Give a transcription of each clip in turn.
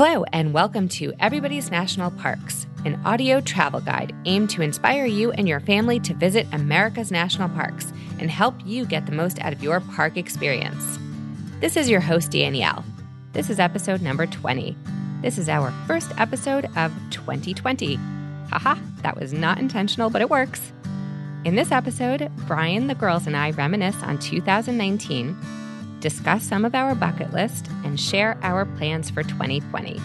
Hello, and welcome to Everybody's National Parks, an audio travel guide aimed to inspire you and your family to visit America's national parks and help you get the most out of your park experience. This is your host, Danielle. This is episode number 20. This is our first episode of 2020. Haha, that was not intentional, but it works. In this episode, Brian, the girls, and I reminisce on 2019 discuss some of our bucket list, and share our plans for 2020.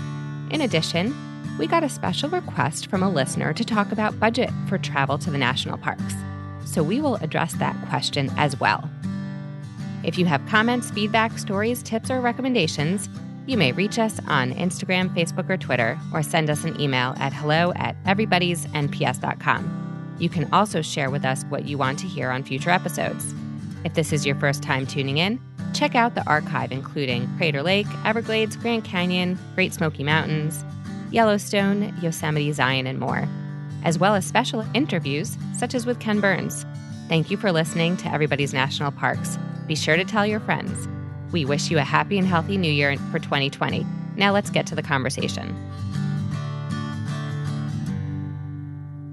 In addition, we got a special request from a listener to talk about budget for travel to the national parks. So we will address that question as well. If you have comments, feedback, stories, tips, or recommendations, you may reach us on Instagram, Facebook, or Twitter, or send us an email at hello at everybody'snps.com. You can also share with us what you want to hear on future episodes. If this is your first time tuning in, check out the archive, including Crater Lake, Everglades, Grand Canyon, Great Smoky Mountains, Yellowstone, Yosemite, Zion, and more, as well as special interviews, such as with Ken Burns. Thank you for listening to Everybody's National Parks. Be sure to tell your friends. We wish you a happy and healthy new year for 2020. Now let's get to the conversation.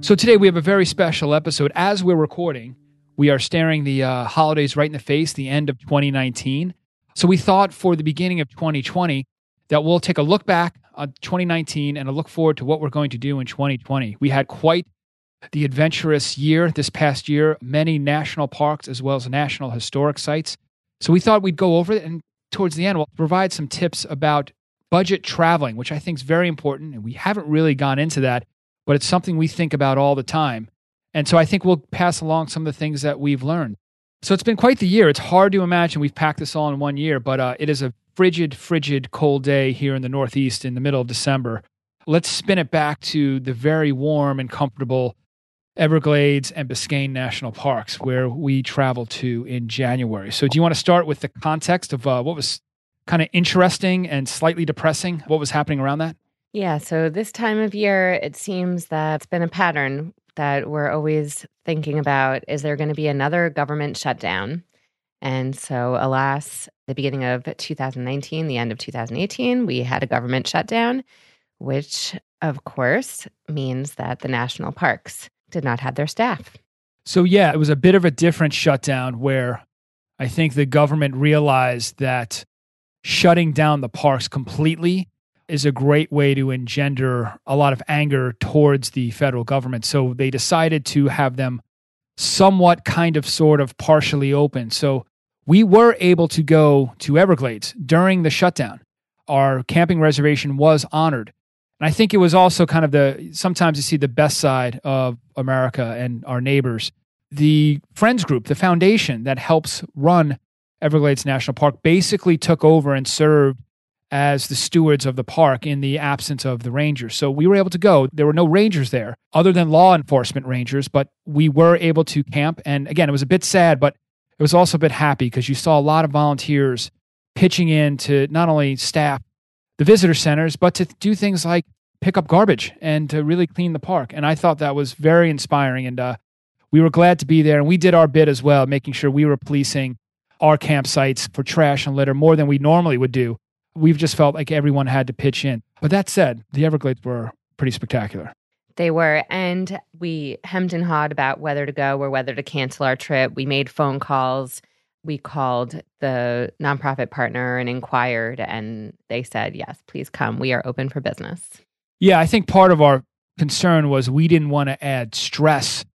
So today we have a very special episode. As we're recording, we are staring the uh, holidays right in the face, the end of 2019. So we thought for the beginning of 2020 that we'll take a look back on 2019 and a look forward to what we're going to do in 2020. We had quite the adventurous year this past year, many national parks as well as national historic sites. So we thought we'd go over it and towards the end we'll provide some tips about budget traveling, which I think is very important. And we haven't really gone into that, but it's something we think about all the time. And so I think we'll pass along some of the things that we've learned. So it's been quite the year. It's hard to imagine we've packed this all in one year, but uh, it is a frigid, frigid, cold day here in the Northeast in the middle of December. Let's spin it back to the very warm and comfortable Everglades and Biscayne National Parks, where we traveled to in January. So, do you want to start with the context of uh, what was kind of interesting and slightly depressing? What was happening around that? Yeah, so this time of year, it seems that it's been a pattern that we're always thinking about is there going to be another government shutdown? And so, alas, the beginning of 2019, the end of 2018, we had a government shutdown, which of course means that the national parks did not have their staff. So, yeah, it was a bit of a different shutdown where I think the government realized that shutting down the parks completely is a great way to engender a lot of anger towards the federal government. So they decided to have them somewhat kind of sort of partially open. So we were able to go to Everglades during the shutdown. Our camping reservation was honored. And I think it was also kind of the sometimes you see the best side of America and our neighbors. The Friends Group, the foundation that helps run Everglades National Park, basically took over and served as the stewards of the park in the absence of the rangers. So we were able to go. There were no rangers there other than law enforcement rangers, but we were able to camp. And again, it was a bit sad, but it was also a bit happy because you saw a lot of volunteers pitching in to not only staff the visitor centers, but to do things like pick up garbage and to really clean the park. And I thought that was very inspiring. And uh, we were glad to be there. And we did our bit as well, making sure we were policing our campsites for trash and litter more than we normally would do we've just felt like everyone had to pitch in. But that said, the Everglades were pretty spectacular. They were. And we hemmed and hawed about whether to go or whether to cancel our trip. We made phone calls. We called the nonprofit partner and inquired, and they said, yes, please come. We are open for business. Yeah, I think part of our concern was we didn't want to add stress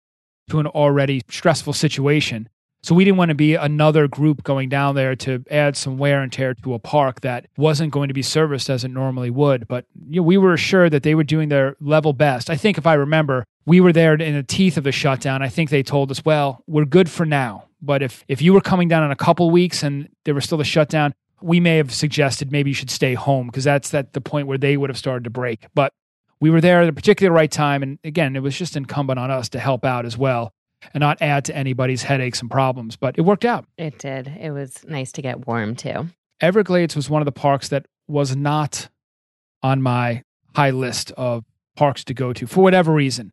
to an already stressful situation. So we didn't want to be another group going down there to add some wear and tear to a park that wasn't going to be serviced as it normally would. But you know, we were assured that they were doing their level best. I think if I remember, we were there in the teeth of the shutdown. I think they told us, well, we're good for now. But if, if you were coming down in a couple weeks and there was still a shutdown, we may have suggested maybe you should stay home because that's at the point where they would have started to break. But we were there at a particular right time. And again, it was just incumbent on us to help out as well and not add to anybody's headaches and problems. But it worked out. It did. It was nice to get warm too. Everglades was one of the parks that was not on my high list of parks to go to for whatever reason.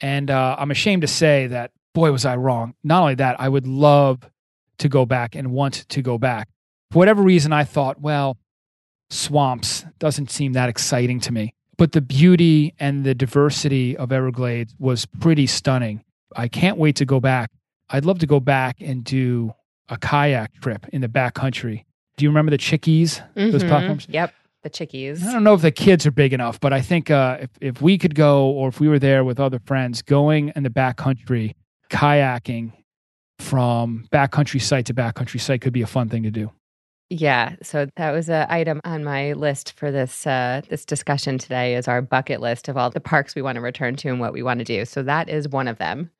And uh, I'm ashamed to say that, boy, was I wrong. Not only that, I would love to go back and want to go back. For whatever reason, I thought, well, swamps doesn't seem that exciting to me. But the beauty and the diversity of Everglades was pretty stunning. I can't wait to go back. I'd love to go back and do a kayak trip in the backcountry. Do you remember the chickees? Those Mhm. platforms? Yep, the chickees. I don't know if the kids are big enough, but I think uh, if, if we could go or if we were there with other friends, going in the backcountry, kayaking from backcountry site to backcountry site could be a fun thing to do. Yeah, so that was an item on my list for this uh, this discussion today. Is our bucket list of all the parks we want to return to and what we want to do. So that is one of them.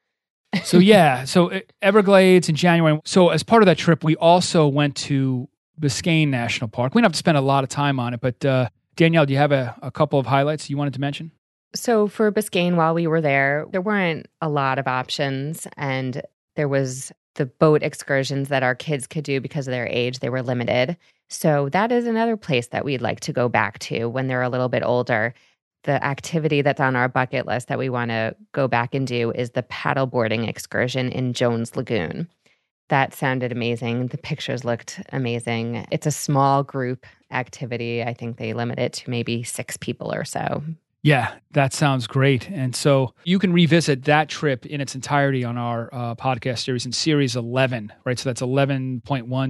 So yeah, so uh, Everglades in January. So as part of that trip, we also went to Biscayne National Park. We don't have to spend a lot of time on it, but uh, Danielle, do you have a, a couple of highlights you wanted to mention? So for Biscayne, while we were there, there weren't a lot of options, and there was the boat excursions that our kids could do because of their age. They were limited. So that is another place that we'd like to go back to when they're a little bit older. The activity that's on our bucket list that we want to go back and do is the paddleboarding excursion in Jones Lagoon. That sounded amazing. The pictures looked amazing. It's a small group activity. I think they limit it to maybe six people or so. Yeah, that sounds great. And so you can revisit that trip in its entirety on our uh, podcast series in series 11, right? So that's 11.1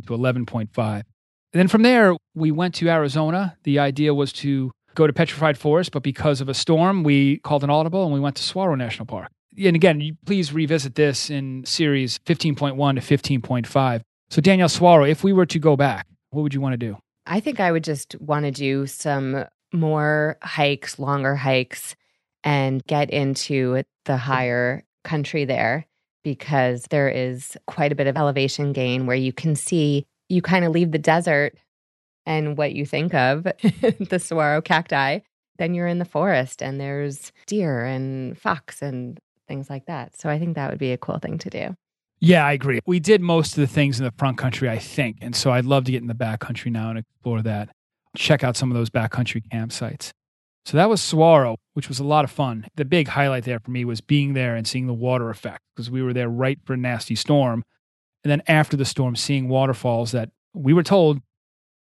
to 11.5. And then from there, we went to Arizona. The idea was to go to Petrified Forest, but because of a storm, we called an audible and we went to Saguaro National Park. And again, please revisit this in series 15.1 to 15.5. So, Danielle Saguaro, if we were to go back, what would you want to do? I think I would just want to do some more hikes, longer hikes, and get into the higher country there because there is quite a bit of elevation gain where you can see, you kind of leave the desert and what you think of the saguaro cacti. Then you're in the forest and there's deer and fox and things like that. So I think that would be a cool thing to do. Yeah, I agree. We did most of the things in the front country, I think. And so I'd love to get in the back country now and explore that. Check out some of those backcountry campsites. So that was Saguaro, which was a lot of fun. The big highlight there for me was being there and seeing the water effect because we were there right for a nasty storm. And then after the storm, seeing waterfalls that we were told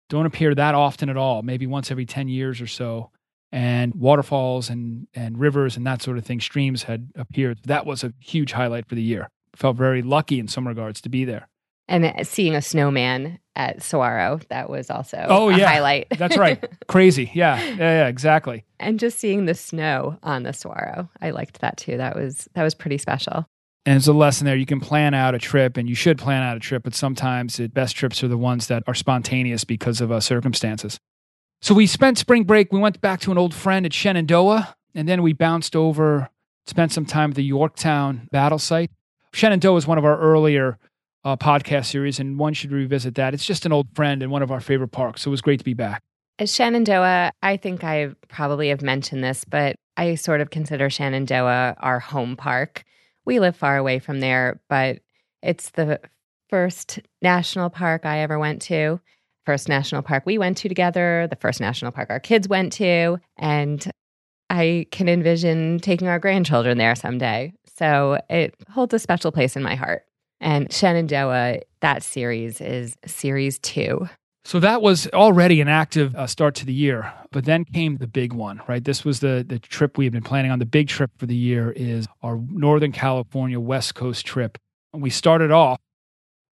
don't appear that often at all, maybe once every 10 years or so. And waterfalls and, and rivers and that sort of thing, streams had appeared. That was a huge highlight for the year. Felt very lucky in some regards to be there. And uh, seeing a snowman at Saguaro, that was also Oh, a yeah. highlight. That's right. Crazy. Yeah. Yeah, yeah, exactly. and just seeing the snow on the Saguaro, I liked that too. That was that was pretty special. And it's a lesson there. You can plan out a trip and you should plan out a trip, but sometimes the best trips are the ones that are spontaneous because of uh, circumstances. So we spent spring break. We went back to an old friend at Shenandoah, and then we bounced over, spent some time at the Yorktown battle site. Shenandoah is one of our earlier uh, podcast series, and one should revisit that. It's just an old friend and one of our favorite parks. So it was great to be back. At Shenandoah, I think I probably have mentioned this, but I sort of consider Shenandoah our home park. We live far away from there, but it's the first national park I ever went to. First national park we went to together, the first national park our kids went to, and I can envision taking our grandchildren there someday. So it holds a special place in my heart. And Shenandoah, that series is series two. So that was already an active uh, start to the year, but then came the big one, right? This was the the trip we have been planning on. The big trip for the year is our Northern California West Coast trip. And we started off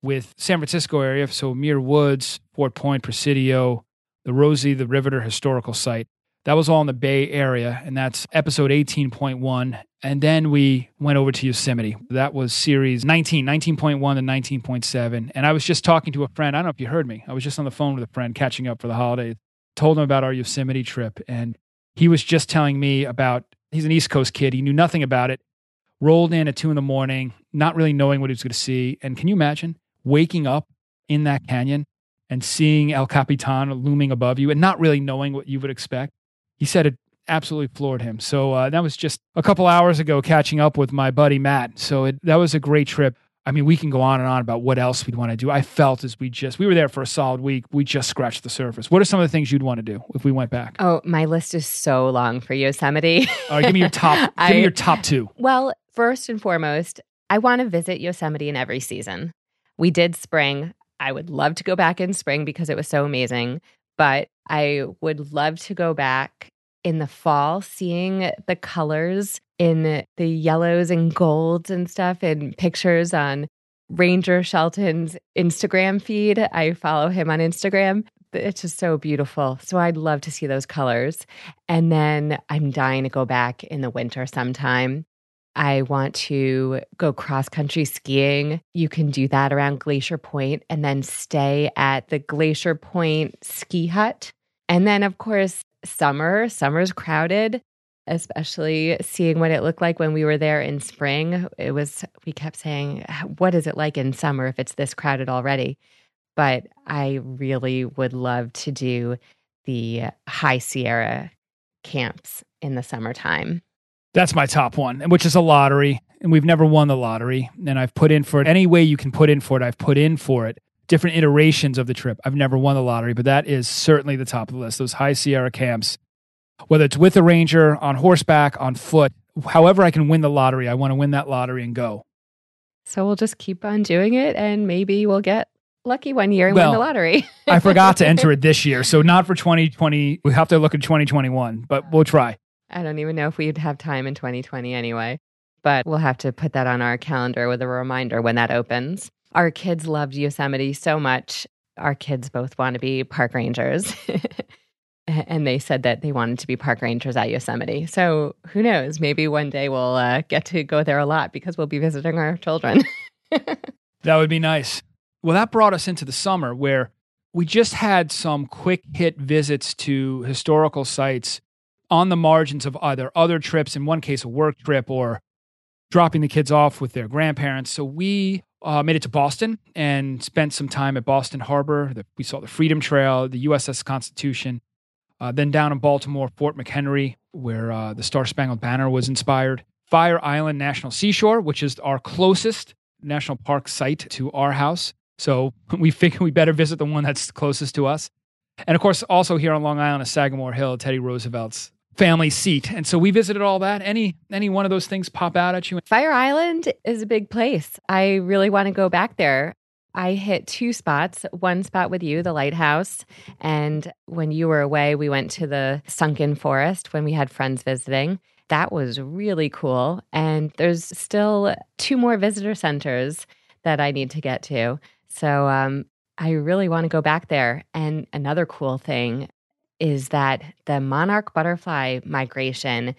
with San Francisco area, so Muir Woods, Fort Point, Presidio, the Rosie the Riveter Historical Site. That was all in the Bay Area, and that's episode 18.1. And then we went over to Yosemite. That was series 19, 19.1 to 19.7. And I was just talking to a friend. I don't know if you heard me. I was just on the phone with a friend catching up for the holidays. Told him about our Yosemite trip. And he was just telling me about, he's an East Coast kid. He knew nothing about it. Rolled in at two in the morning, not really knowing what he was going to see. And can you imagine waking up in that canyon and seeing El Capitan looming above you and not really knowing what you would expect? He said it absolutely floored him. So uh, that was just a couple hours ago catching up with my buddy Matt. So it, that was a great trip. I mean, we can go on and on about what else we'd want to do. I felt as we just, we were there for a solid week. We just scratched the surface. What are some of the things you'd want to do if we went back? Oh, my list is so long for Yosemite. All right, give me your top, give I- me your top two. Well, first and foremost, I want to visit Yosemite in every season. We did spring. I would love to go back in spring because it was so amazing. But I would love to go back in the fall, seeing the colors in the yellows and golds and stuff in pictures on Ranger Shelton's Instagram feed. I follow him on Instagram. It's just so beautiful. So I'd love to see those colors. And then I'm dying to go back in the winter sometime. I want to go cross country skiing. You can do that around Glacier Point and then stay at the Glacier Point ski hut. And then, of course, summer. Summer's crowded especially seeing what it looked like when we were there in spring. It was, we kept saying, what is it like in summer if it's this crowded already? But I really would love to do the High Sierra camps in the summertime. That's my top one, which is a lottery. And we've never won the lottery. And I've put in for it any way you can put in for it. I've put in for it. Different iterations of the trip. I've never won the lottery, but that is certainly the top of the list. Those High Sierra camps whether it's with a ranger, on horseback, on foot, however I can win the lottery, I want to win that lottery and go. So we'll just keep on doing it and maybe we'll get lucky one year and well, win the lottery. I forgot to enter it this year. So not for 2020. We have to look at 2021, but we'll try. I don't even know if we'd have time in 2020 anyway, but we'll have to put that on our calendar with a reminder when that opens. Our kids loved Yosemite so much. Our kids both want to be park rangers. and they said that they wanted to be park rangers at Yosemite. So who knows? Maybe one day we'll uh, get to go there a lot because we'll be visiting our children. that would be nice. Well, that brought us into the summer where we just had some quick hit visits to historical sites on the margins of either other trips, in one case, a work trip, or dropping the kids off with their grandparents. So we uh, made it to Boston and spent some time at Boston Harbor. We saw the Freedom Trail, the USS Constitution, uh, then down in Baltimore, Fort McHenry, where uh, the Star Spangled Banner was inspired. Fire Island National Seashore, which is our closest national park site to our house. So we figured we better visit the one that's closest to us. And of course, also here on Long Island is Sagamore Hill, Teddy Roosevelt's family seat. And so we visited all that. Any any one of those things pop out at you? Fire Island is a big place. I really want to go back there. I hit two spots, one spot with you, the lighthouse. And when you were away, we went to the sunken forest when we had friends visiting. That was really cool. And there's still two more visitor centers that I need to get to. So um, I really want to go back there. And another cool thing is that the monarch butterfly migration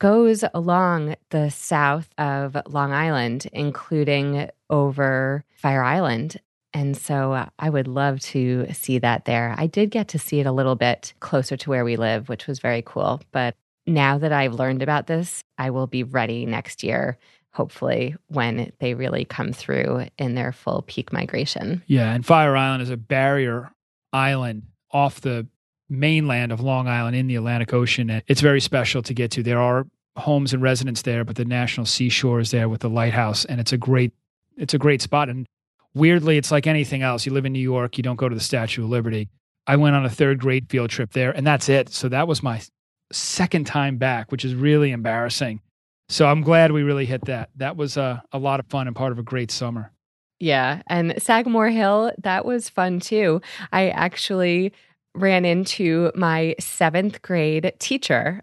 goes along the south of Long Island, including over Fire Island. And so uh, I would love to see that there. I did get to see it a little bit closer to where we live, which was very cool. But now that I've learned about this, I will be ready next year, hopefully, when they really come through in their full peak migration. Yeah. And Fire Island is a barrier island off the mainland of Long Island in the Atlantic Ocean. And it's very special to get to. There are homes and residents there, but the national seashore is there with the lighthouse, and it's a great it's a great spot. And weirdly, it's like anything else. You live in New York, you don't go to the Statue of Liberty. I went on a third grade field trip there, and that's it. So that was my second time back, which is really embarrassing. So I'm glad we really hit that. That was a, a lot of fun and part of a great summer. Yeah. And Sagamore Hill, that was fun too. I actually ran into my seventh grade teacher.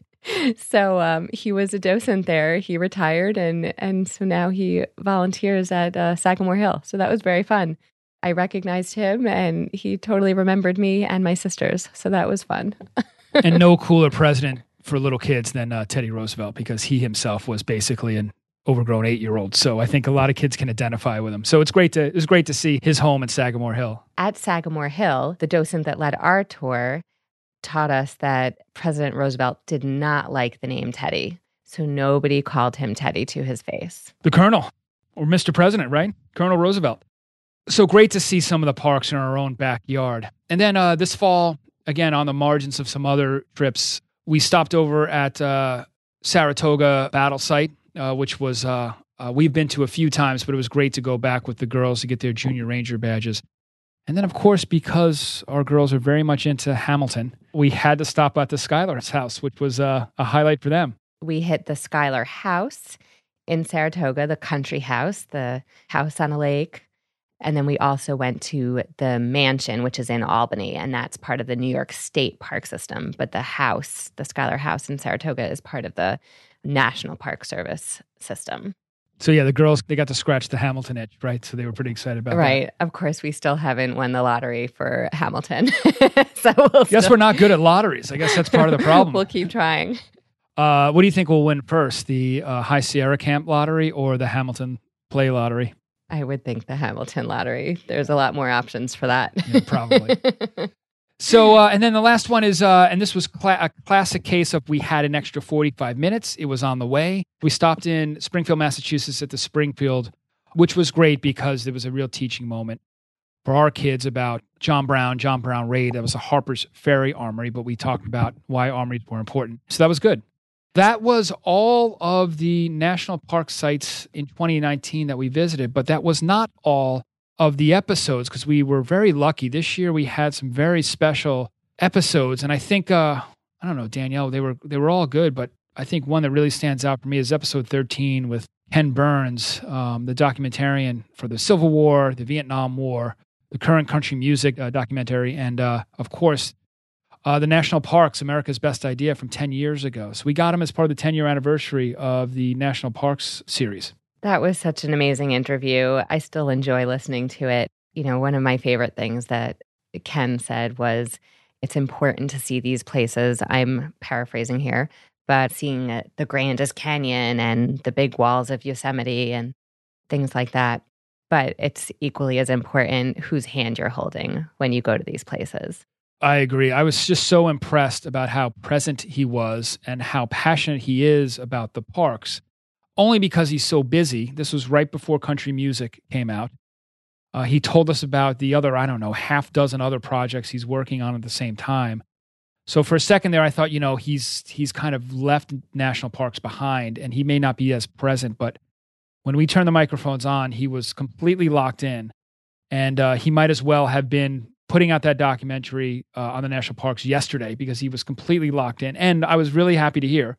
so um, he was a docent there. He retired, and and so now he volunteers at uh, Sagamore Hill. So that was very fun. I recognized him, and he totally remembered me and my sisters. So that was fun. and no cooler president for little kids than uh, Teddy Roosevelt because he himself was basically an overgrown eight year old. So I think a lot of kids can identify with him. So it's great to it was great to see his home at Sagamore Hill. At Sagamore Hill, the docent that led our tour taught us that President Roosevelt did not like the name Teddy. So nobody called him Teddy to his face. The Colonel, or Mr. President, right? Colonel Roosevelt. So great to see some of the parks in our own backyard. And then uh, this fall, again, on the margins of some other trips, we stopped over at uh, Saratoga Battle Site, uh, which was, uh, uh, we've been to a few times, but it was great to go back with the girls to get their junior ranger badges. And then, of course, because our girls are very much into Hamilton, we had to stop at the Schuyler's house, which was uh, a highlight for them. We hit the Schuyler house in Saratoga, the country house, the house on a lake. And then we also went to the mansion, which is in Albany, and that's part of the New York State park system. But the house, the Schuyler House in Saratoga, is part of the National Park Service system. So yeah, the girls they got to scratch the Hamilton itch, right? So they were pretty excited about right. that. Right. Of course, we still haven't won the lottery for Hamilton, so we'll Guess still- we're not good at lotteries. I guess that's part of the problem. we'll keep trying. Uh, what do you think will win first, the uh, High Sierra Camp lottery or the Hamilton Play lottery? I would think the Hamilton lottery. There's a lot more options for that. Yeah, probably. So, uh, and then the last one is, uh, and this was a classic case of we had an extra 45 minutes. It was on the way. We stopped in Springfield, Massachusetts at the Springfield, which was great because it was a real teaching moment for our kids about John Brown, John Brown Raid. That was a Harper's Ferry Armory, but we talked about why armories were important. So that was good. That was all of the national park sites in 2019 that we visited, but that was not all of the episodes because we were very lucky. This year we had some very special episodes, and I think uh, I don't know Danielle, they were they were all good, but I think one that really stands out for me is episode 13 with Ken Burns, um, the documentarian for the Civil War, the Vietnam War, the current country music uh, documentary, and uh, of course. Uh, the national parks, America's Best Idea from 10 years ago. So we got him as part of the 10 year anniversary of the National Parks series. That was such an amazing interview. I still enjoy listening to it. You know, one of my favorite things that Ken said was it's important to see these places. I'm paraphrasing here, but seeing the grandest canyon and the big walls of Yosemite and things like that. But it's equally as important whose hand you're holding when you go to these places. I agree. I was just so impressed about how present he was and how passionate he is about the parks, only because he's so busy. This was right before country music came out. Uh, he told us about the other, I don't know, half dozen other projects he's working on at the same time. So for a second there, I thought, you know, he's he's kind of left national parks behind, and he may not be as present. But when we turned the microphones on, he was completely locked in, and uh, he might as well have been putting out that documentary uh, on the national parks yesterday because he was completely locked in. And I was really happy to hear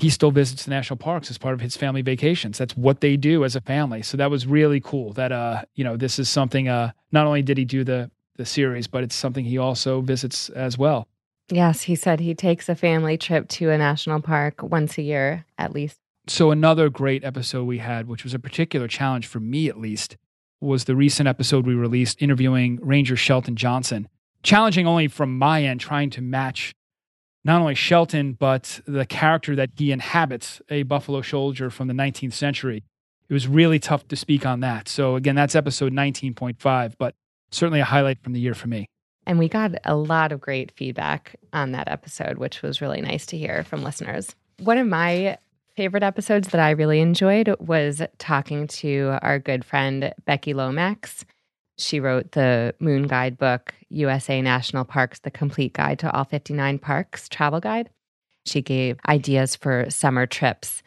he still visits the national parks as part of his family vacations. That's what they do as a family. So that was really cool. That uh, you know, this is something. Uh, not only did he do the the series, but it's something he also visits as well. Yes, he said he takes a family trip to a national park once a year at least. So another great episode we had, which was a particular challenge for me at least, was the recent episode we released interviewing Ranger Shelton Johnson. Challenging only from my end, trying to match not only Shelton, but the character that he inhabits, a Buffalo soldier from the 19th century. It was really tough to speak on that. So, again, that's episode 19.5, but certainly a highlight from the year for me. And we got a lot of great feedback on that episode, which was really nice to hear from listeners. One of my favorite episodes that I really enjoyed was talking to our good friend Becky Lomax. She wrote the Moon Guide book, USA National Parks, the complete guide to all 59 parks travel guide. She gave ideas for summer trips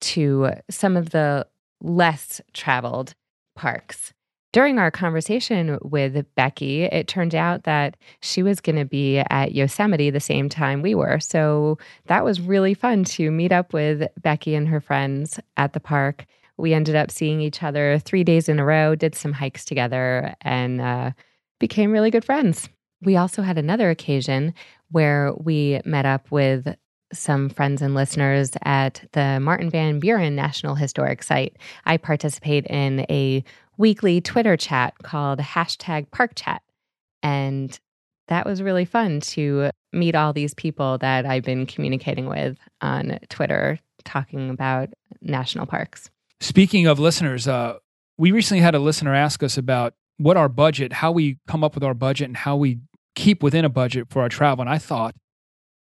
to some of the less traveled parks. During our conversation with Becky, it turned out that she was going to be at Yosemite the same time we were. So that was really fun to meet up with Becky and her friends at the park. We ended up seeing each other three days in a row, did some hikes together, and uh, became really good friends. We also had another occasion where we met up with some friends and listeners at the Martin Van Buren National Historic Site. I participate in a weekly Twitter chat called hashtag Park Chat. And that was really fun to meet all these people that I've been communicating with on Twitter talking about national parks. Speaking of listeners, uh, we recently had a listener ask us about what our budget, how we come up with our budget, and how we keep within a budget for our travel. And I thought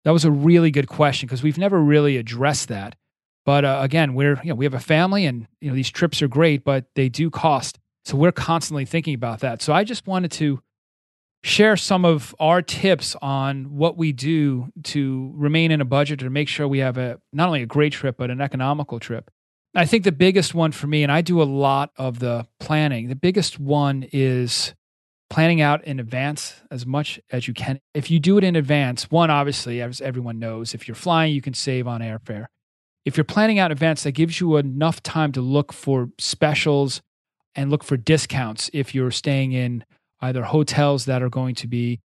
that was a really good question because we've never really addressed that. But uh, again, we're you know we have a family, and you know these trips are great, but they do cost. So we're constantly thinking about that. So I just wanted to share some of our tips on what we do to remain in a budget to make sure we have a not only a great trip but an economical trip. I think the biggest one for me, and I do a lot of the planning, the biggest one is planning out in advance as much as you can. If you do it in advance, one, obviously, as everyone knows, if you're flying, you can save on airfare. If you're planning out in advance, that gives you enough time to look for specials and look for discounts if you're staying in either hotels that are going to be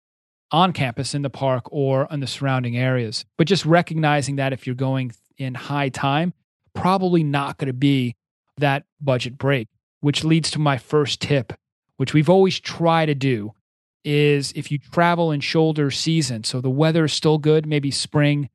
on campus in the park or in the surrounding areas. But just recognizing that if you're going in high time, probably not going to be that budget break, which leads to my first tip, which we've always tried to do is if you travel in shoulder season, so the weather is still good, maybe spring,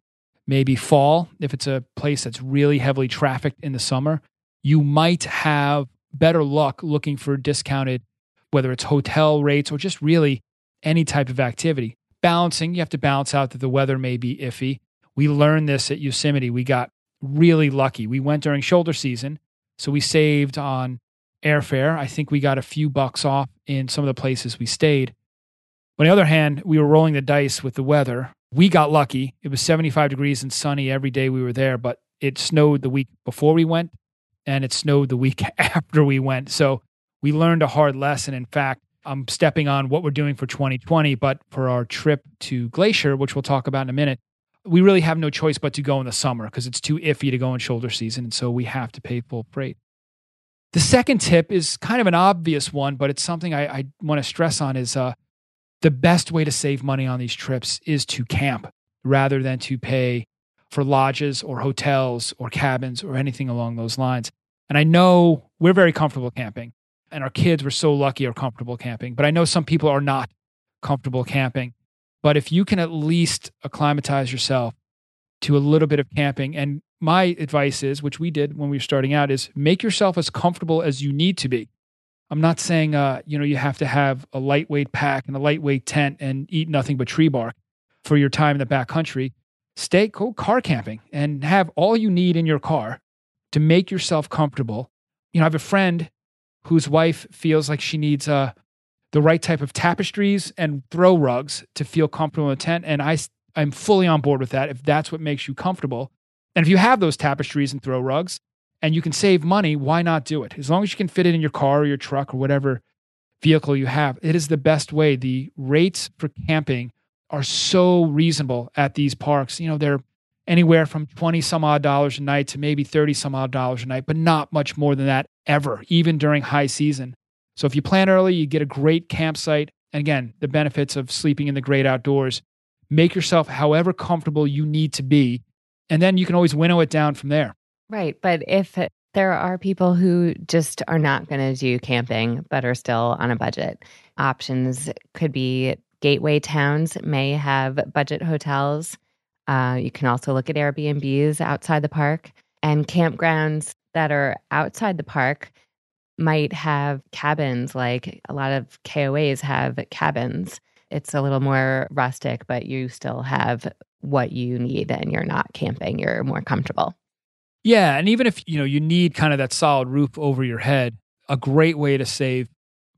maybe fall, if it's a place that's really heavily trafficked in the summer, you might have better luck looking for discounted, whether it's hotel rates or just really any type of activity. Balancing, you have to balance out that the weather may be iffy. We learned this at Yosemite. We got really lucky. We went during shoulder season, so we saved on airfare. I think we got a few bucks off in some of the places we stayed. On the other hand, we were rolling the dice with the weather. We got lucky. It was 75 degrees and sunny every day we were there, but it snowed the week before we went and it snowed the week after we went. So we learned a hard lesson. In fact, I'm stepping on what we're doing for 2020, but for our trip to Glacier, which we'll talk about in a minute, we really have no choice but to go in the summer because it's too iffy to go in shoulder season. And so we have to pay full freight. The second tip is kind of an obvious one, but it's something I, I want to stress on is uh, the best way to save money on these trips is to camp rather than to pay for lodges or hotels or cabins or anything along those lines. And I know we're very comfortable camping, and our kids were so lucky are comfortable camping, but I know some people are not comfortable camping. But if you can at least acclimatize yourself to a little bit of camping, and my advice is, which we did when we were starting out, is make yourself as comfortable as you need to be. I'm not saying uh, you know you have to have a lightweight pack and a lightweight tent and eat nothing but tree bark for your time in the backcountry stay go car camping and have all you need in your car to make yourself comfortable. You know, I have a friend whose wife feels like she needs uh, the right type of tapestries and throw rugs to feel comfortable in a tent. And I, I'm fully on board with that if that's what makes you comfortable. And if you have those tapestries and throw rugs and you can save money, why not do it? As long as you can fit it in your car or your truck or whatever vehicle you have, it is the best way. The rates for camping are so reasonable at these parks. You know, they're anywhere from 20 some odd dollars a night to maybe 30 some odd dollars a night, but not much more than that ever, even during high season. So if you plan early, you get a great campsite. And again, the benefits of sleeping in the great outdoors. Make yourself however comfortable you need to be. And then you can always winnow it down from there. Right. But if there are people who just are not going to do camping, but are still on a budget, options could be gateway towns may have budget hotels. Uh, you can also look at Airbnbs outside the park, and campgrounds that are outside the park might have cabins. Like a lot of KOAs have cabins. It's a little more rustic, but you still have what you need, and you're not camping. You're more comfortable. Yeah, and even if you know you need kind of that solid roof over your head, a great way to save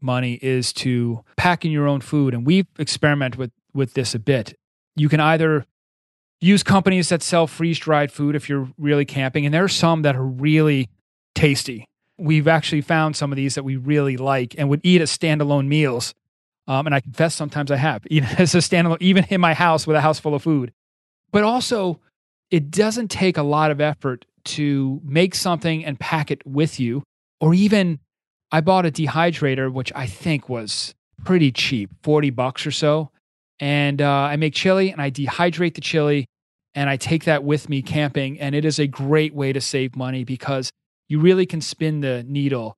money is to pack in your own food. And we've experimented with, with this a bit. You can either use companies that sell freeze dried food if you're really camping, and there are some that are really tasty. We've actually found some of these that we really like and would eat as standalone meals. Um, and I confess sometimes I have eaten as a standalone, even in my house with a house full of food. But also, it doesn't take a lot of effort to make something and pack it with you, or even I bought a dehydrator, which I think was pretty cheap, 40 bucks or so. And uh, I make chili and I dehydrate the chili and I take that with me camping. And it is a great way to save money because you really can spin the needle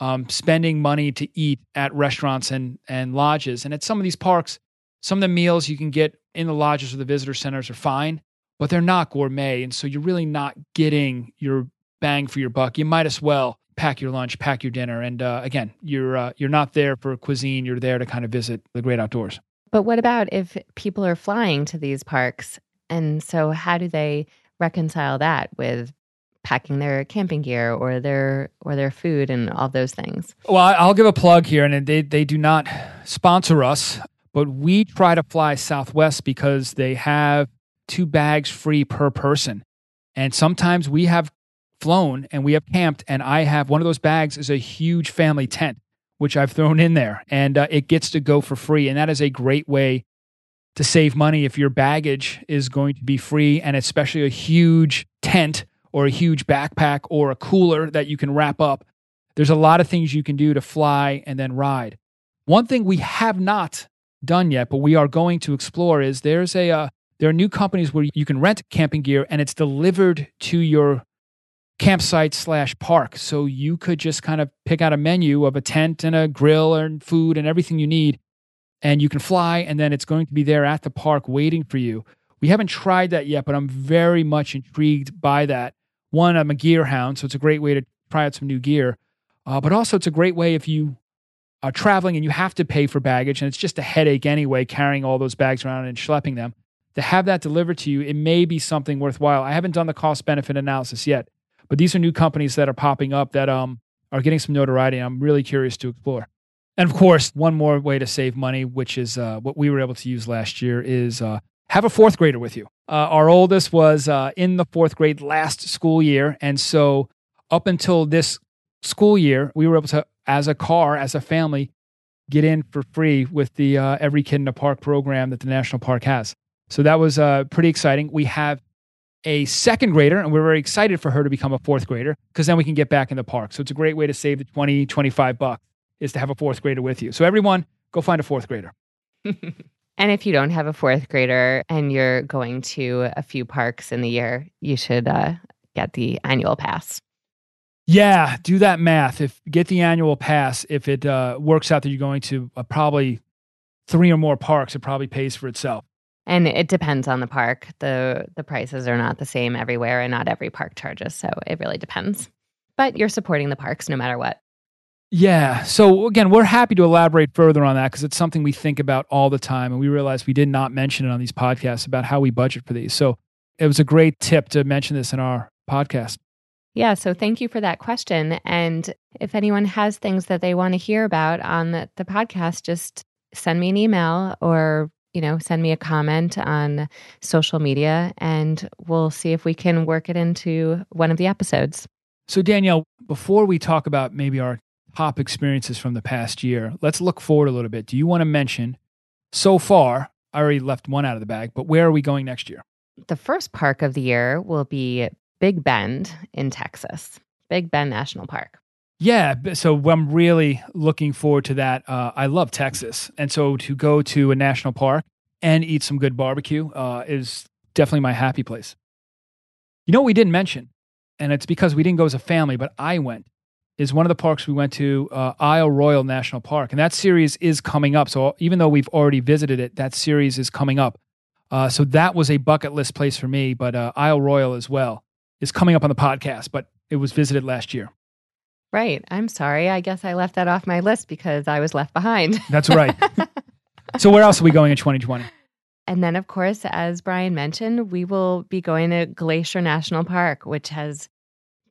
um, spending money to eat at restaurants and, and lodges. And at some of these parks, some of the meals you can get in the lodges or the visitor centers are fine, but they're not gourmet. And so you're really not getting your bang for your buck. You might as well pack your lunch, pack your dinner, and uh, again, you're uh, you're not there for cuisine. You're there to kind of visit the great outdoors. But what about if people are flying to these parks, and so how do they reconcile that with packing their camping gear or their or their food and all those things? Well, I'll give a plug here, and they they do not sponsor us, but we try to fly Southwest because they have two bags free per person. And sometimes we have flown and we have camped, and I have one of those bags is a huge family tent, which I've thrown in there, and uh, it gets to go for free. And that is a great way to save money if your baggage is going to be free, and especially a huge tent or a huge backpack or a cooler that you can wrap up. there's a lot of things you can do to fly and then ride. One thing we have not done yet, but we are going to explore is there's a uh, there are new companies where you can rent camping gear and it's delivered to your campsite slash park. So you could just kind of pick out a menu of a tent and a grill and food and everything you need, and you can fly, and then it's going to be there at the park waiting for you. We haven't tried that yet, but I'm very much intrigued by that. One, I'm a gear hound, so it's a great way to try out some new gear. Uh, but also, it's a great way if you are traveling and you have to pay for baggage, and it's just a headache anyway, carrying all those bags around and schlepping them. To have that delivered to you, it may be something worthwhile. I haven't done the cost benefit analysis yet, but these are new companies that are popping up that um, are getting some notoriety. I'm really curious to explore. And of course, one more way to save money, which is uh, what we were able to use last year, is uh, have a fourth grader with you. Uh, our oldest was uh, in the fourth grade last school year. And so, up until this school year, we were able to, as a car, as a family, get in for free with the uh, Every Kid in a Park program that the National Park has. So that was uh, pretty exciting. We have a second grader, and we're very excited for her to become a fourth grader because then we can get back in the park. So it's a great way to save the 20, 25 bucks is to have a fourth grader with you. So everyone, go find a fourth grader. and if you don't have a fourth grader and you're going to a few parks in the year, you should uh, get the annual pass. Yeah, do that math. If get the annual pass, if it uh, works out that you're going to uh, probably three or more parks, it probably pays for itself. And it depends on the park. the The prices are not the same everywhere, and not every park charges. So it really depends. But you're supporting the parks no matter what. Yeah. So again, we're happy to elaborate further on that because it's something we think about all the time, and we realize we did not mention it on these podcasts about how we budget for these. So it was a great tip to mention this in our podcast. Yeah, so thank you for that question. And if anyone has things that they want to hear about on the, the podcast, just send me an email or you know, send me a comment on social media and we'll see if we can work it into one of the episodes. So, Danielle, before we talk about maybe our top experiences from the past year, let's look forward a little bit. Do you want to mention so far? I already left one out of the bag, but where are we going next year? The first park of the year will be Big Bend in Texas, Big Bend National Park. Yeah, so I'm really looking forward to that. Uh, I love Texas, and so to go to a national park and eat some good barbecue uh, is definitely my happy place. You know what we didn't mention, and it's because we didn't go as a family, but I went. Is one of the parks we went to, uh, Isle Royale National Park, and that series is coming up. So even though we've already visited it, that series is coming up. Uh, so that was a bucket list place for me, but uh, Isle Royale as well is coming up on the podcast, but it was visited last year. Right. I'm sorry. I guess I left that off my list because I was left behind. That's right. so, where else are we going in 2020? And then, of course, as Brian mentioned, we will be going to Glacier National Park, which has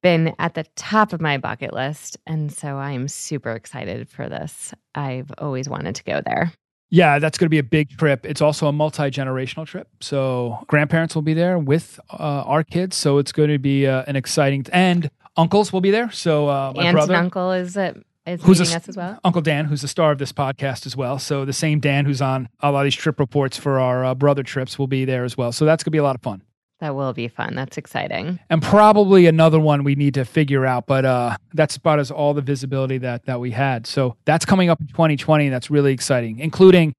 been at the top of my bucket list. And so I am super excited for this. I've always wanted to go there. Yeah, that's going to be a big trip. It's also a multi generational trip. So grandparents will be there with uh, our kids. So it's going to be uh, an exciting t- and uncles will be there. So uh, my Aunt brother, and uncle is uh, is who's a, us as well. Uncle Dan, who's the star of this podcast as well. So the same Dan who's on a lot of these trip reports for our uh, brother trips will be there as well. So that's going to be a lot of fun. That will be fun. That's exciting. And probably another one we need to figure out, but uh, that's about as all the visibility that that we had. So that's coming up in 2020. That's really exciting, including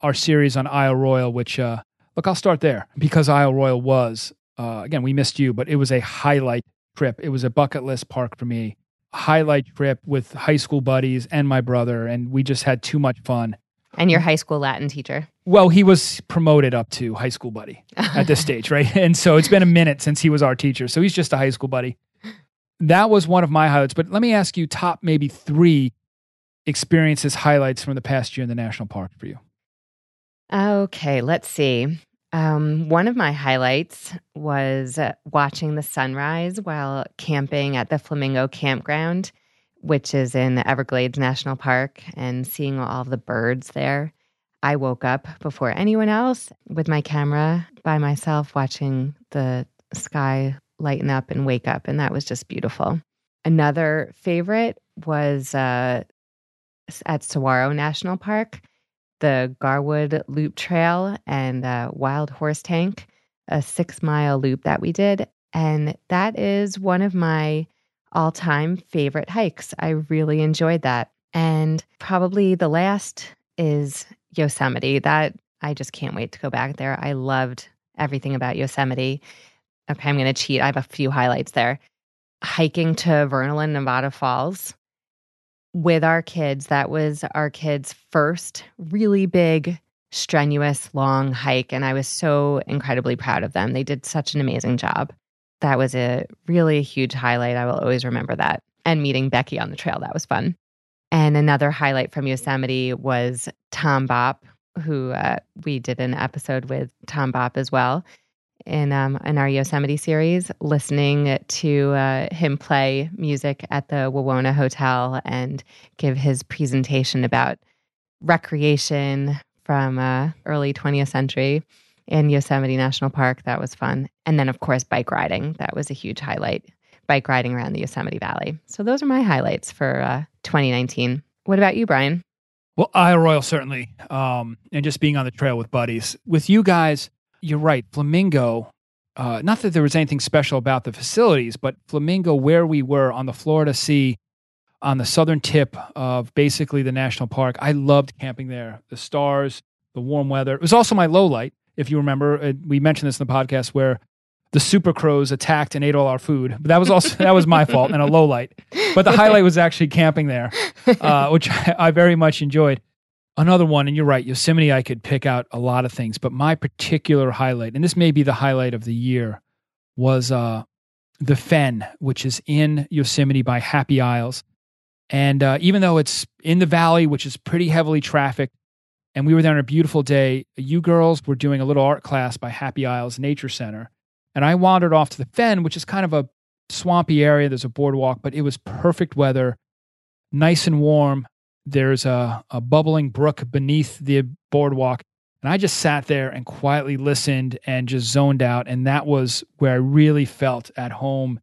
our series on Isle Royale, which, uh, look, I'll start there because Isle Royale was, uh, again, we missed you, but it was a highlight trip. It was a bucket list park for me. Highlight trip with high school buddies and my brother, and we just had too much fun. And your high school Latin teacher? Well, he was promoted up to high school buddy at this stage, right? And so it's been a minute since he was our teacher. So he's just a high school buddy. That was one of my highlights. But let me ask you top maybe three experiences, highlights from the past year in the national park for you. Okay, let's see. Um, one of my highlights was uh, watching the sunrise while camping at the Flamingo Campground, which is in the Everglades National Park, and seeing all the birds there. I woke up before anyone else with my camera by myself, watching the sky lighten up and wake up, and that was just beautiful. Another favorite was uh, at Saguaro National Park the Garwood Loop Trail and uh, Wild Horse Tank, a six mile loop that we did. And that is one of my all time favorite hikes. I really enjoyed that. And probably the last is Yosemite. That I just can't wait to go back there. I loved everything about Yosemite. Okay, I'm going to cheat. I have a few highlights there. Hiking to Vernal and, Nevada Falls with our kids. That was our kids' first really big, strenuous, long hike. And I was so incredibly proud of them. They did such an amazing job. That was a really huge highlight. I will always remember that. And meeting Becky on the trail, that was fun. And another highlight from Yosemite was Tom Bopp, who uh, we did an episode with Tom Bopp as well in um, in our Yosemite series, listening to uh, him play music at the Wawona Hotel and give his presentation about recreation from uh, early 20th century in Yosemite National Park. That was fun, and then of course bike riding. That was a huge highlight. Bike riding around the Yosemite Valley. So those are my highlights for uh, 2019. What about you, Brian? Well, Isle Royale certainly, um, and just being on the trail with buddies. With you guys, you're right. Flamingo, uh, not that there was anything special about the facilities, but Flamingo, where we were on the Florida Sea, on the southern tip of basically the national park, I loved camping there. The stars, the warm weather. It was also my low light, if you remember. Uh, we mentioned this in the podcast where the super crows attacked and ate all our food. But that was also that was my fault and a low light. But the highlight was actually camping there, uh, which I, I very much enjoyed. Another one, and you're right, Yosemite, I could pick out a lot of things, but my particular highlight, and this may be the highlight of the year, was uh, the Fen, which is in Yosemite by Happy Isles. And uh, even though it's in the valley, which is pretty heavily trafficked, and we were there on a beautiful day, you girls were doing a little art class by Happy Isles Nature Center. And I wandered off to the Fen, which is kind of a swampy area. There's a boardwalk, but it was perfect weather, nice and warm. There's a, a bubbling brook beneath the boardwalk. And I just sat there and quietly listened and just zoned out. And that was where I really felt at home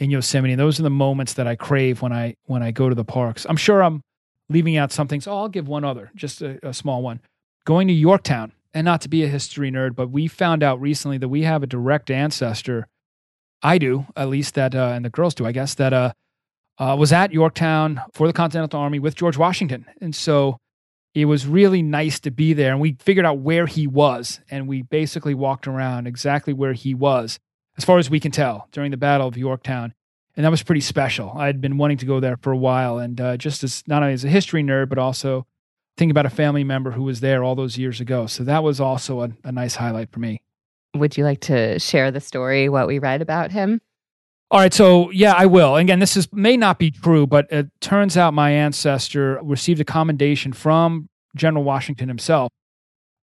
in Yosemite. And those are the moments that I crave when I when I go to the parks. I'm sure I'm leaving out something, so I'll give one other, just a, a small one. Going to Yorktown, and not to be a history nerd, but we found out recently that we have a direct ancestor. I do, at least that, uh, and the girls do, I guess, that uh, uh, was at Yorktown for the Continental Army with George Washington. And so it was really nice to be there. And we figured out where he was. And we basically walked around exactly where he was, as far as we can tell, during the Battle of Yorktown. And that was pretty special. I had been wanting to go there for a while. And uh, just as not only as a history nerd, but also thinking about a family member who was there all those years ago. So that was also a, a nice highlight for me. Would you like to share the story, what we read about him? All right, so yeah, I will. Again, this is may not be true, but it turns out my ancestor received a commendation from General Washington himself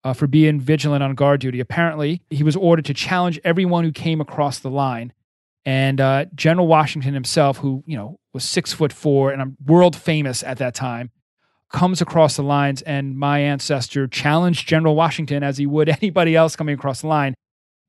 uh, for being vigilant on guard duty. Apparently, he was ordered to challenge everyone who came across the line, and uh, General Washington himself, who you know was six foot four and I'm world famous at that time, comes across the lines, and my ancestor challenged General Washington as he would anybody else coming across the line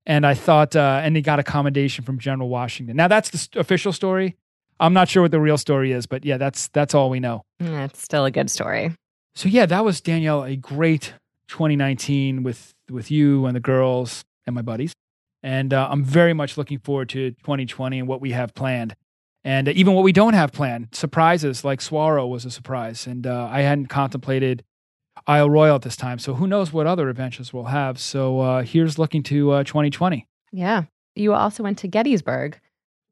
and I thought, uh, and he got a commendation from General Washington. Now that's the st- official story. I'm not sure what the real story is, but yeah, that's that's all we know. That's still a good story. So yeah, that was Danielle a great 2019 with with you and the girls and my buddies, and uh, I'm very much looking forward to 2020 and what we have planned, and uh, even what we don't have planned. Surprises like Saguaro was a surprise, and uh, I hadn't contemplated Isle Royale at this time. So who knows what other adventures we'll have. So uh, here's looking to uh, 2020. Yeah. You also went to Gettysburg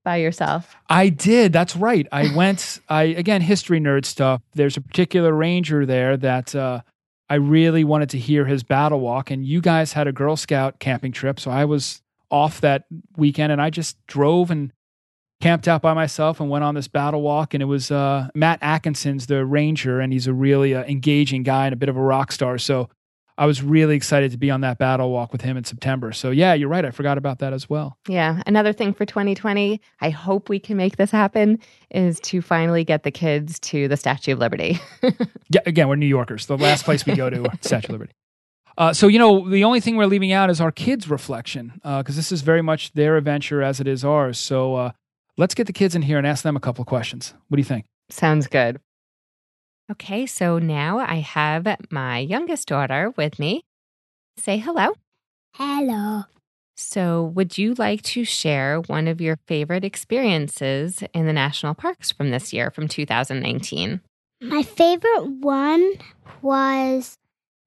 by yourself. I did. That's right. I went, I again, history nerd stuff. There's a particular ranger there that uh, I really wanted to hear his battle walk. And you guys had a Girl Scout camping trip. So I was off that weekend and I just drove and camped out by myself and went on this battle walk. And it was uh, Matt Atkinson's the ranger, and he's a really uh, engaging guy and a bit of a rock star. So I was really excited to be on that battle walk with him in September. So yeah, you're right. I forgot about that as well. Yeah. Another thing for 2020, I hope we can make this happen, is to finally get the kids to the Statue of Liberty. yeah. Again, we're New Yorkers. The last place we go to, Statue of Liberty. Uh, so you know, the only thing we're leaving out is our kids' reflection, because uh, this is very much their adventure as it is ours. So uh, Let's get the kids in here and ask them a couple of questions. What do you think? Sounds good. Okay, so now I have my youngest daughter with me. Say hello. Hello. So, would you like to share one of your favorite experiences in the national parks from this year, from 2019? My favorite one was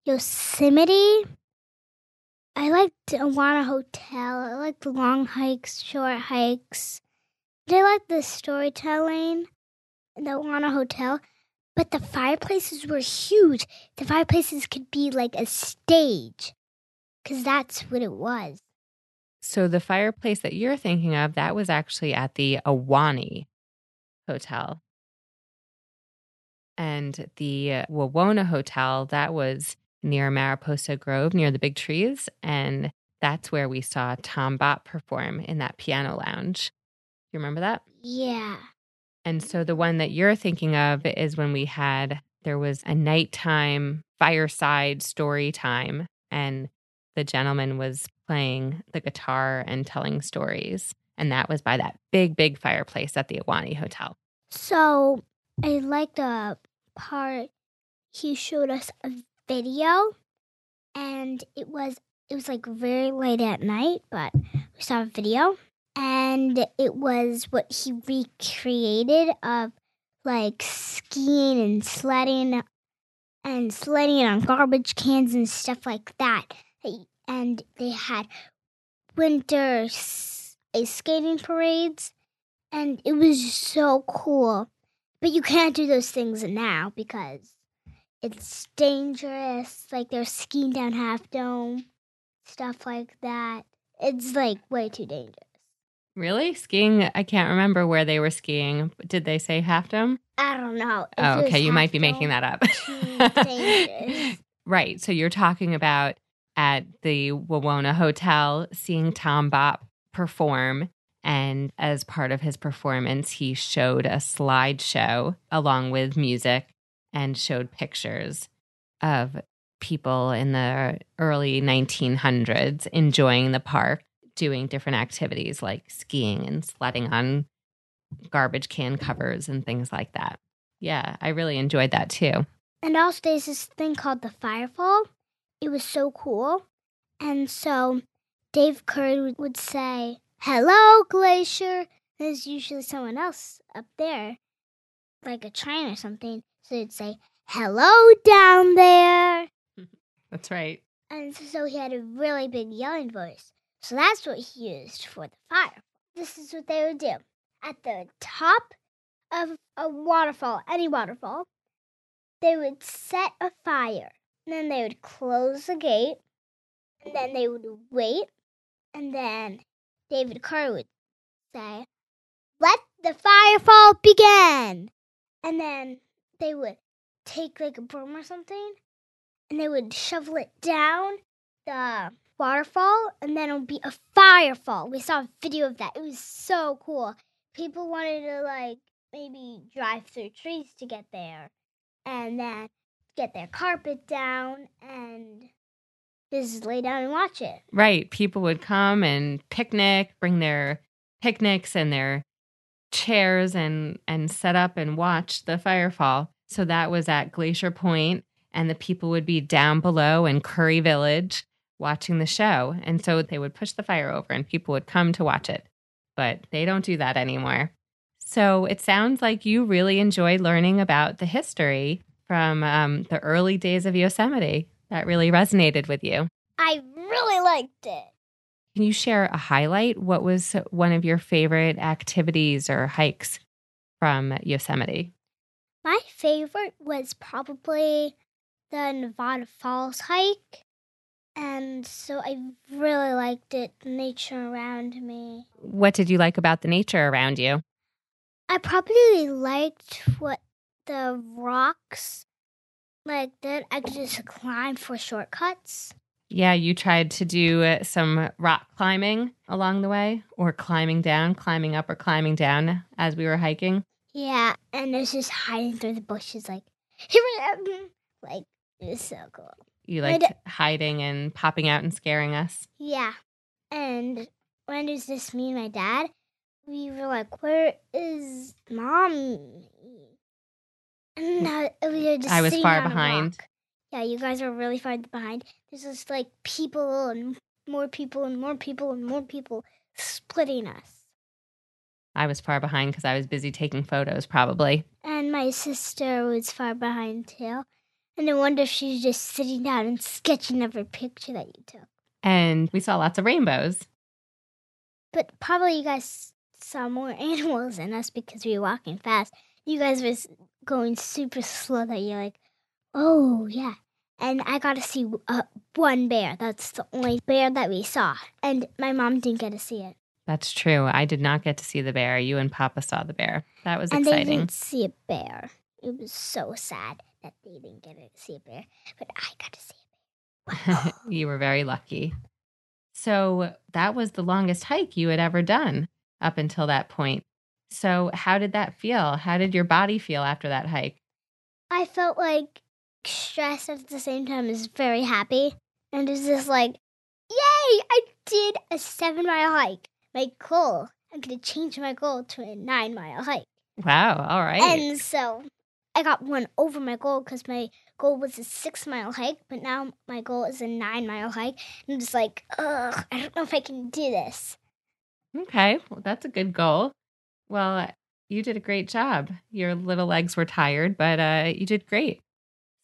Yosemite. I liked Awana Hotel. I liked the long hikes, short hikes. I liked the storytelling in the Awana Hotel. But the fireplaces were huge. The fireplaces could be like a stage because that's what it was. So the fireplace that you're thinking of, that was actually at the Ahwahnee Hotel. And the Wawona Hotel, that was near Mariposa Grove, near the big trees. And that's where we saw Tom Bopp perform in that piano lounge. You remember that? Yeah. And so the one that you're thinking of is when we had, there was a nighttime fireside story time. And the gentleman was playing the guitar and telling stories. And that was by that big, big fireplace at the Ahwahnee Hotel. So I liked the part he showed us a video and it was it was like very late at night, but we saw a video and it was what he recreated of like skiing and sledding and sledding on garbage cans and stuff like that and they had winter ice skating parades, and it was so cool. But you can't do those things now because it's dangerous. Like they're skiing down Half Dome, stuff like that. It's like way too dangerous. Really? Skiing? I can't remember where they were skiing. Did they say Half Dome? I don't know. Oh, okay. You might be making that up. right. So you're talking about at the Wawona Hotel seeing Tom Bopp perform. And as part of his performance, he showed a slideshow along with music and showed pictures of people in the early 1900s enjoying the park, doing different activities like skiing and sledding on garbage can covers and things like that. Yeah, I really enjoyed that too. And also, there's this thing called the Firefall it was so cool. And so Dave Curry would say, Hello, Glacier. There's usually someone else up there, like a train or something. So he'd say, Hello, down there. That's right. And so he had a really big yelling voice. So that's what he used for the fire. This is what they would do. At the top of a waterfall, any waterfall, they would set a fire And then they would close the gate. And then they would wait. And then David Curry would say, Let the firefall begin. And then they would take like a broom or something and they would shovel it down the waterfall and then it would be a firefall. We saw a video of that. It was so cool. People wanted to like maybe drive through trees to get there. And then get their carpet down and just lay down and watch it. Right. People would come and picnic, bring their picnics and their chairs and and set up and watch the firefall. So that was at Glacier Point and the people would be down below in Curry Village watching the show. And so they would push the fire over and people would come to watch it. But they don't do that anymore. So it sounds like you really enjoyed learning about the history from um, the early days of Yosemite that really resonated with you? I really liked it. Can you share a highlight? What was one of your favorite activities or hikes from Yosemite? My favorite was probably the Nevada Falls hike. And so I really liked it, the nature around me. What did you like about the nature around you? I probably liked what the rocks like that, I could just climb for shortcuts. Yeah, you tried to do uh, some rock climbing along the way, or climbing down, climbing up, or climbing down as we were hiking. Yeah, and I was just hiding through the bushes, like I. Like it was so cool. You liked hiding and popping out and scaring us. Yeah, and when it was just me and my dad, we were like, "Where is mom?" No, we were just I was far behind. Yeah, you guys are really far behind. There's just like people and more people and more people and more people splitting us. I was far behind because I was busy taking photos, probably. And my sister was far behind too. And I wonder if she's just sitting down and sketching every picture that you took. And we saw lots of rainbows. But probably you guys saw more animals than us because we were walking fast. You guys were going super slow that you're like, oh, yeah. And I got to see uh, one bear. That's the only bear that we saw. And my mom didn't get to see it. That's true. I did not get to see the bear. You and Papa saw the bear. That was and they exciting. didn't see a bear. It was so sad that they didn't get to see a bear. But I got to see a bear. you were very lucky. So that was the longest hike you had ever done up until that point. So, how did that feel? How did your body feel after that hike? I felt like stressed at the same time as very happy. And it's just like, yay, I did a seven mile hike. My goal, I'm going to change my goal to a nine mile hike. Wow, all right. And so I got one over my goal because my goal was a six mile hike, but now my goal is a nine mile hike. And I'm just like, ugh, I don't know if I can do this. okay, well, that's a good goal. Well, you did a great job. Your little legs were tired, but uh, you did great.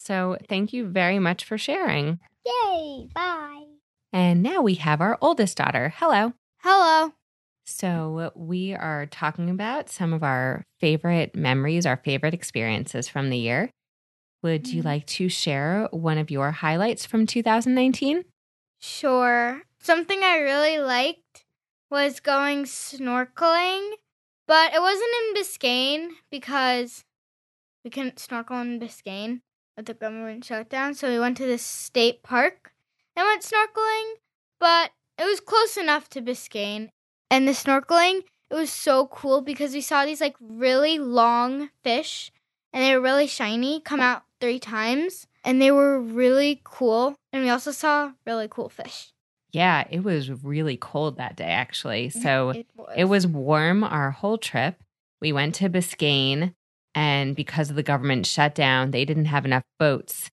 So, thank you very much for sharing. Yay, bye. And now we have our oldest daughter. Hello. Hello. So, we are talking about some of our favorite memories, our favorite experiences from the year. Would you Mhm. like to share one of your highlights from 2019? Sure. Something I really liked was going snorkeling, but it wasn't in Biscayne because we couldn't snorkel in Biscayne with the government shutdown. So we went to the state park and went snorkeling, but it was close enough to Biscayne. And the snorkeling, it was so cool because we saw these like really long fish and they were really shiny come out three times and they were really cool. And we also saw really cool fish. Yeah, it was really cold that day, actually. So, it was. It was warm our whole trip. We went to Biscayne, and because of the government shutdown, they didn't have enough boats.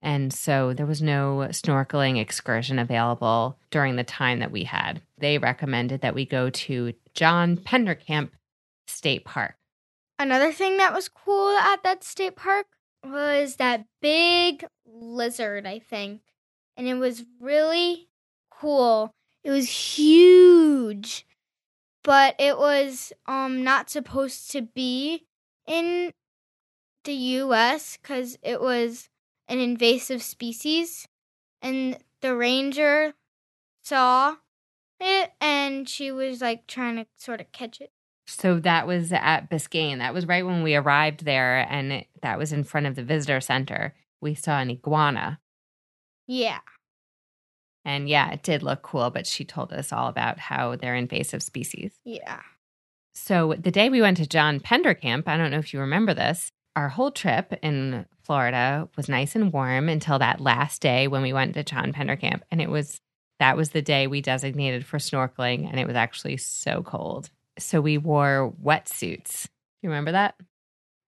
And so there was no snorkeling excursion available during the time that we had. They recommended that we go to John Pennekamp State Park. Another thing that was cool at that state park was that big lizard, I think. And it was really cool. It was huge. But it was um not supposed to be in the US cuz it was an invasive species and the ranger saw it and she was like trying to sort of catch it. So that was at Biscayne. That was right when we arrived there, and it, that was in front of the visitor center. We saw an iguana. Yeah. And yeah, it did look cool, but she told us all about how they're invasive species. Yeah. So the day we went to John Pennekamp, I don't know if you remember this, our whole trip in Florida was nice and warm until that last day when we went to John Pennekamp. And it was that was the day we designated for snorkeling, and it was actually so cold. So we wore wetsuits. You remember that?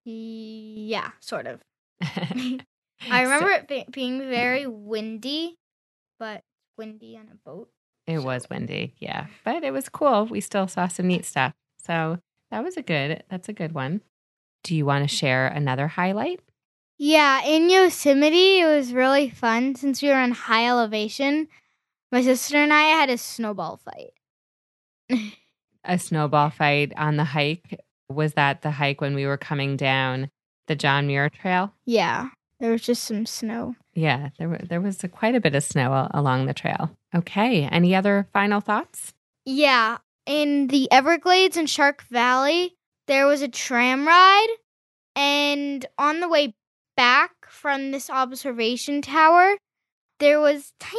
Yeah, sort of. I remember it be- being very windy, but windy on a boat. It was windy, yeah. But it was cool. We still saw some neat stuff. So that was a good that's a good one. Do you want to share another highlight? Yeah, in Yosemite, it was really fun since we were in high elevation. My sister and I had a snowball fight. A snowball fight on the hike. Was that the hike when we were coming down the John Muir Trail? Yeah, there was just some snow. Yeah, there there was a, quite a bit of snow along the trail. Okay, any other final thoughts? Yeah, in the Everglades and Shark Valley, there was a tram ride, and on the way back from this observation tower, there was tiny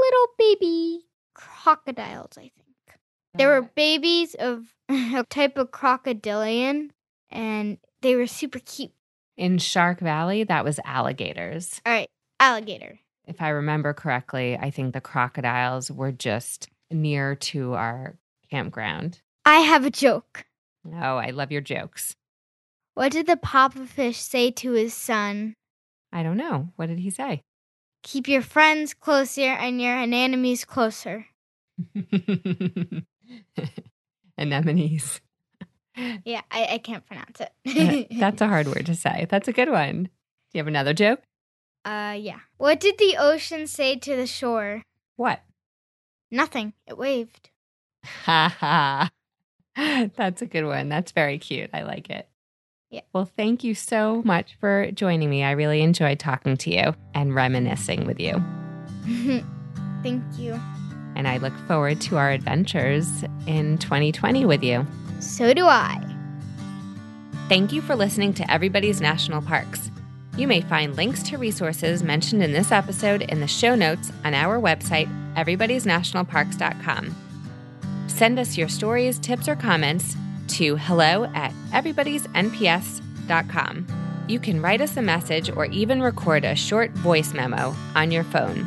little baby crocodiles, I think. There were babies of a type of crocodilian, and they were super cute. in Shark Valley. That was alligators. All right, alligator. If I remember correctly, I think the crocodiles were just near to our campground. I have a joke. Oh, I love your jokes. What did the papa fish say to his son? I don't know. What did he say? Keep your friends closer and your enemies closer. Anemones. Yeah, I, I can't pronounce it. That's a hard word to say. That's a good one. Do you have another joke? uh yeah. What did the ocean say to the shore? What? Nothing. It waved. Ha ha. That's a good one. That's very cute. I like it. Yeah. Well, thank you so much for joining me. I really enjoyed talking to you and reminiscing with you. Thank you. And I look forward to our adventures in 2020 with you. So do I. Thank you for listening to Everybody's National Parks. You may find links to resources mentioned in this episode in the show notes on our website, everybody'snationalparks.com. Send us your stories, tips, or comments to hello at everybody'snps.com. You can write us a message or even record a short voice memo on your phone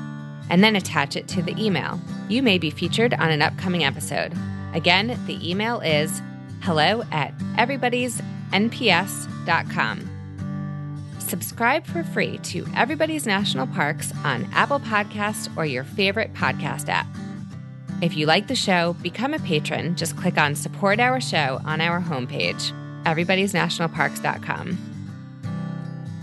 and then attach it to the email. You may be featured on an upcoming episode. Again, the email is hello at everybody'snps.com. Subscribe for free to Everybody's National Parks on Apple Podcasts or your favorite podcast app. If you like the show, become a patron. Just click on Support Our Show on our homepage, everybody'snationalparks.com.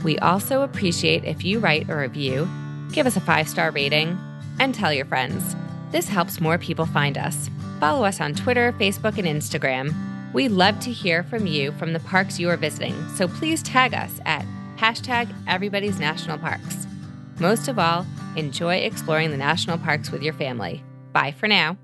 We also appreciate if you write a review, give us a five star rating, and tell your friends. This helps more people find us. Follow us on Twitter, Facebook, and Instagram. We love to hear from you from the parks you are visiting, so please tag us at hashtag Everybody's National Parks. Most of all, enjoy exploring the national parks with your family. Bye for now.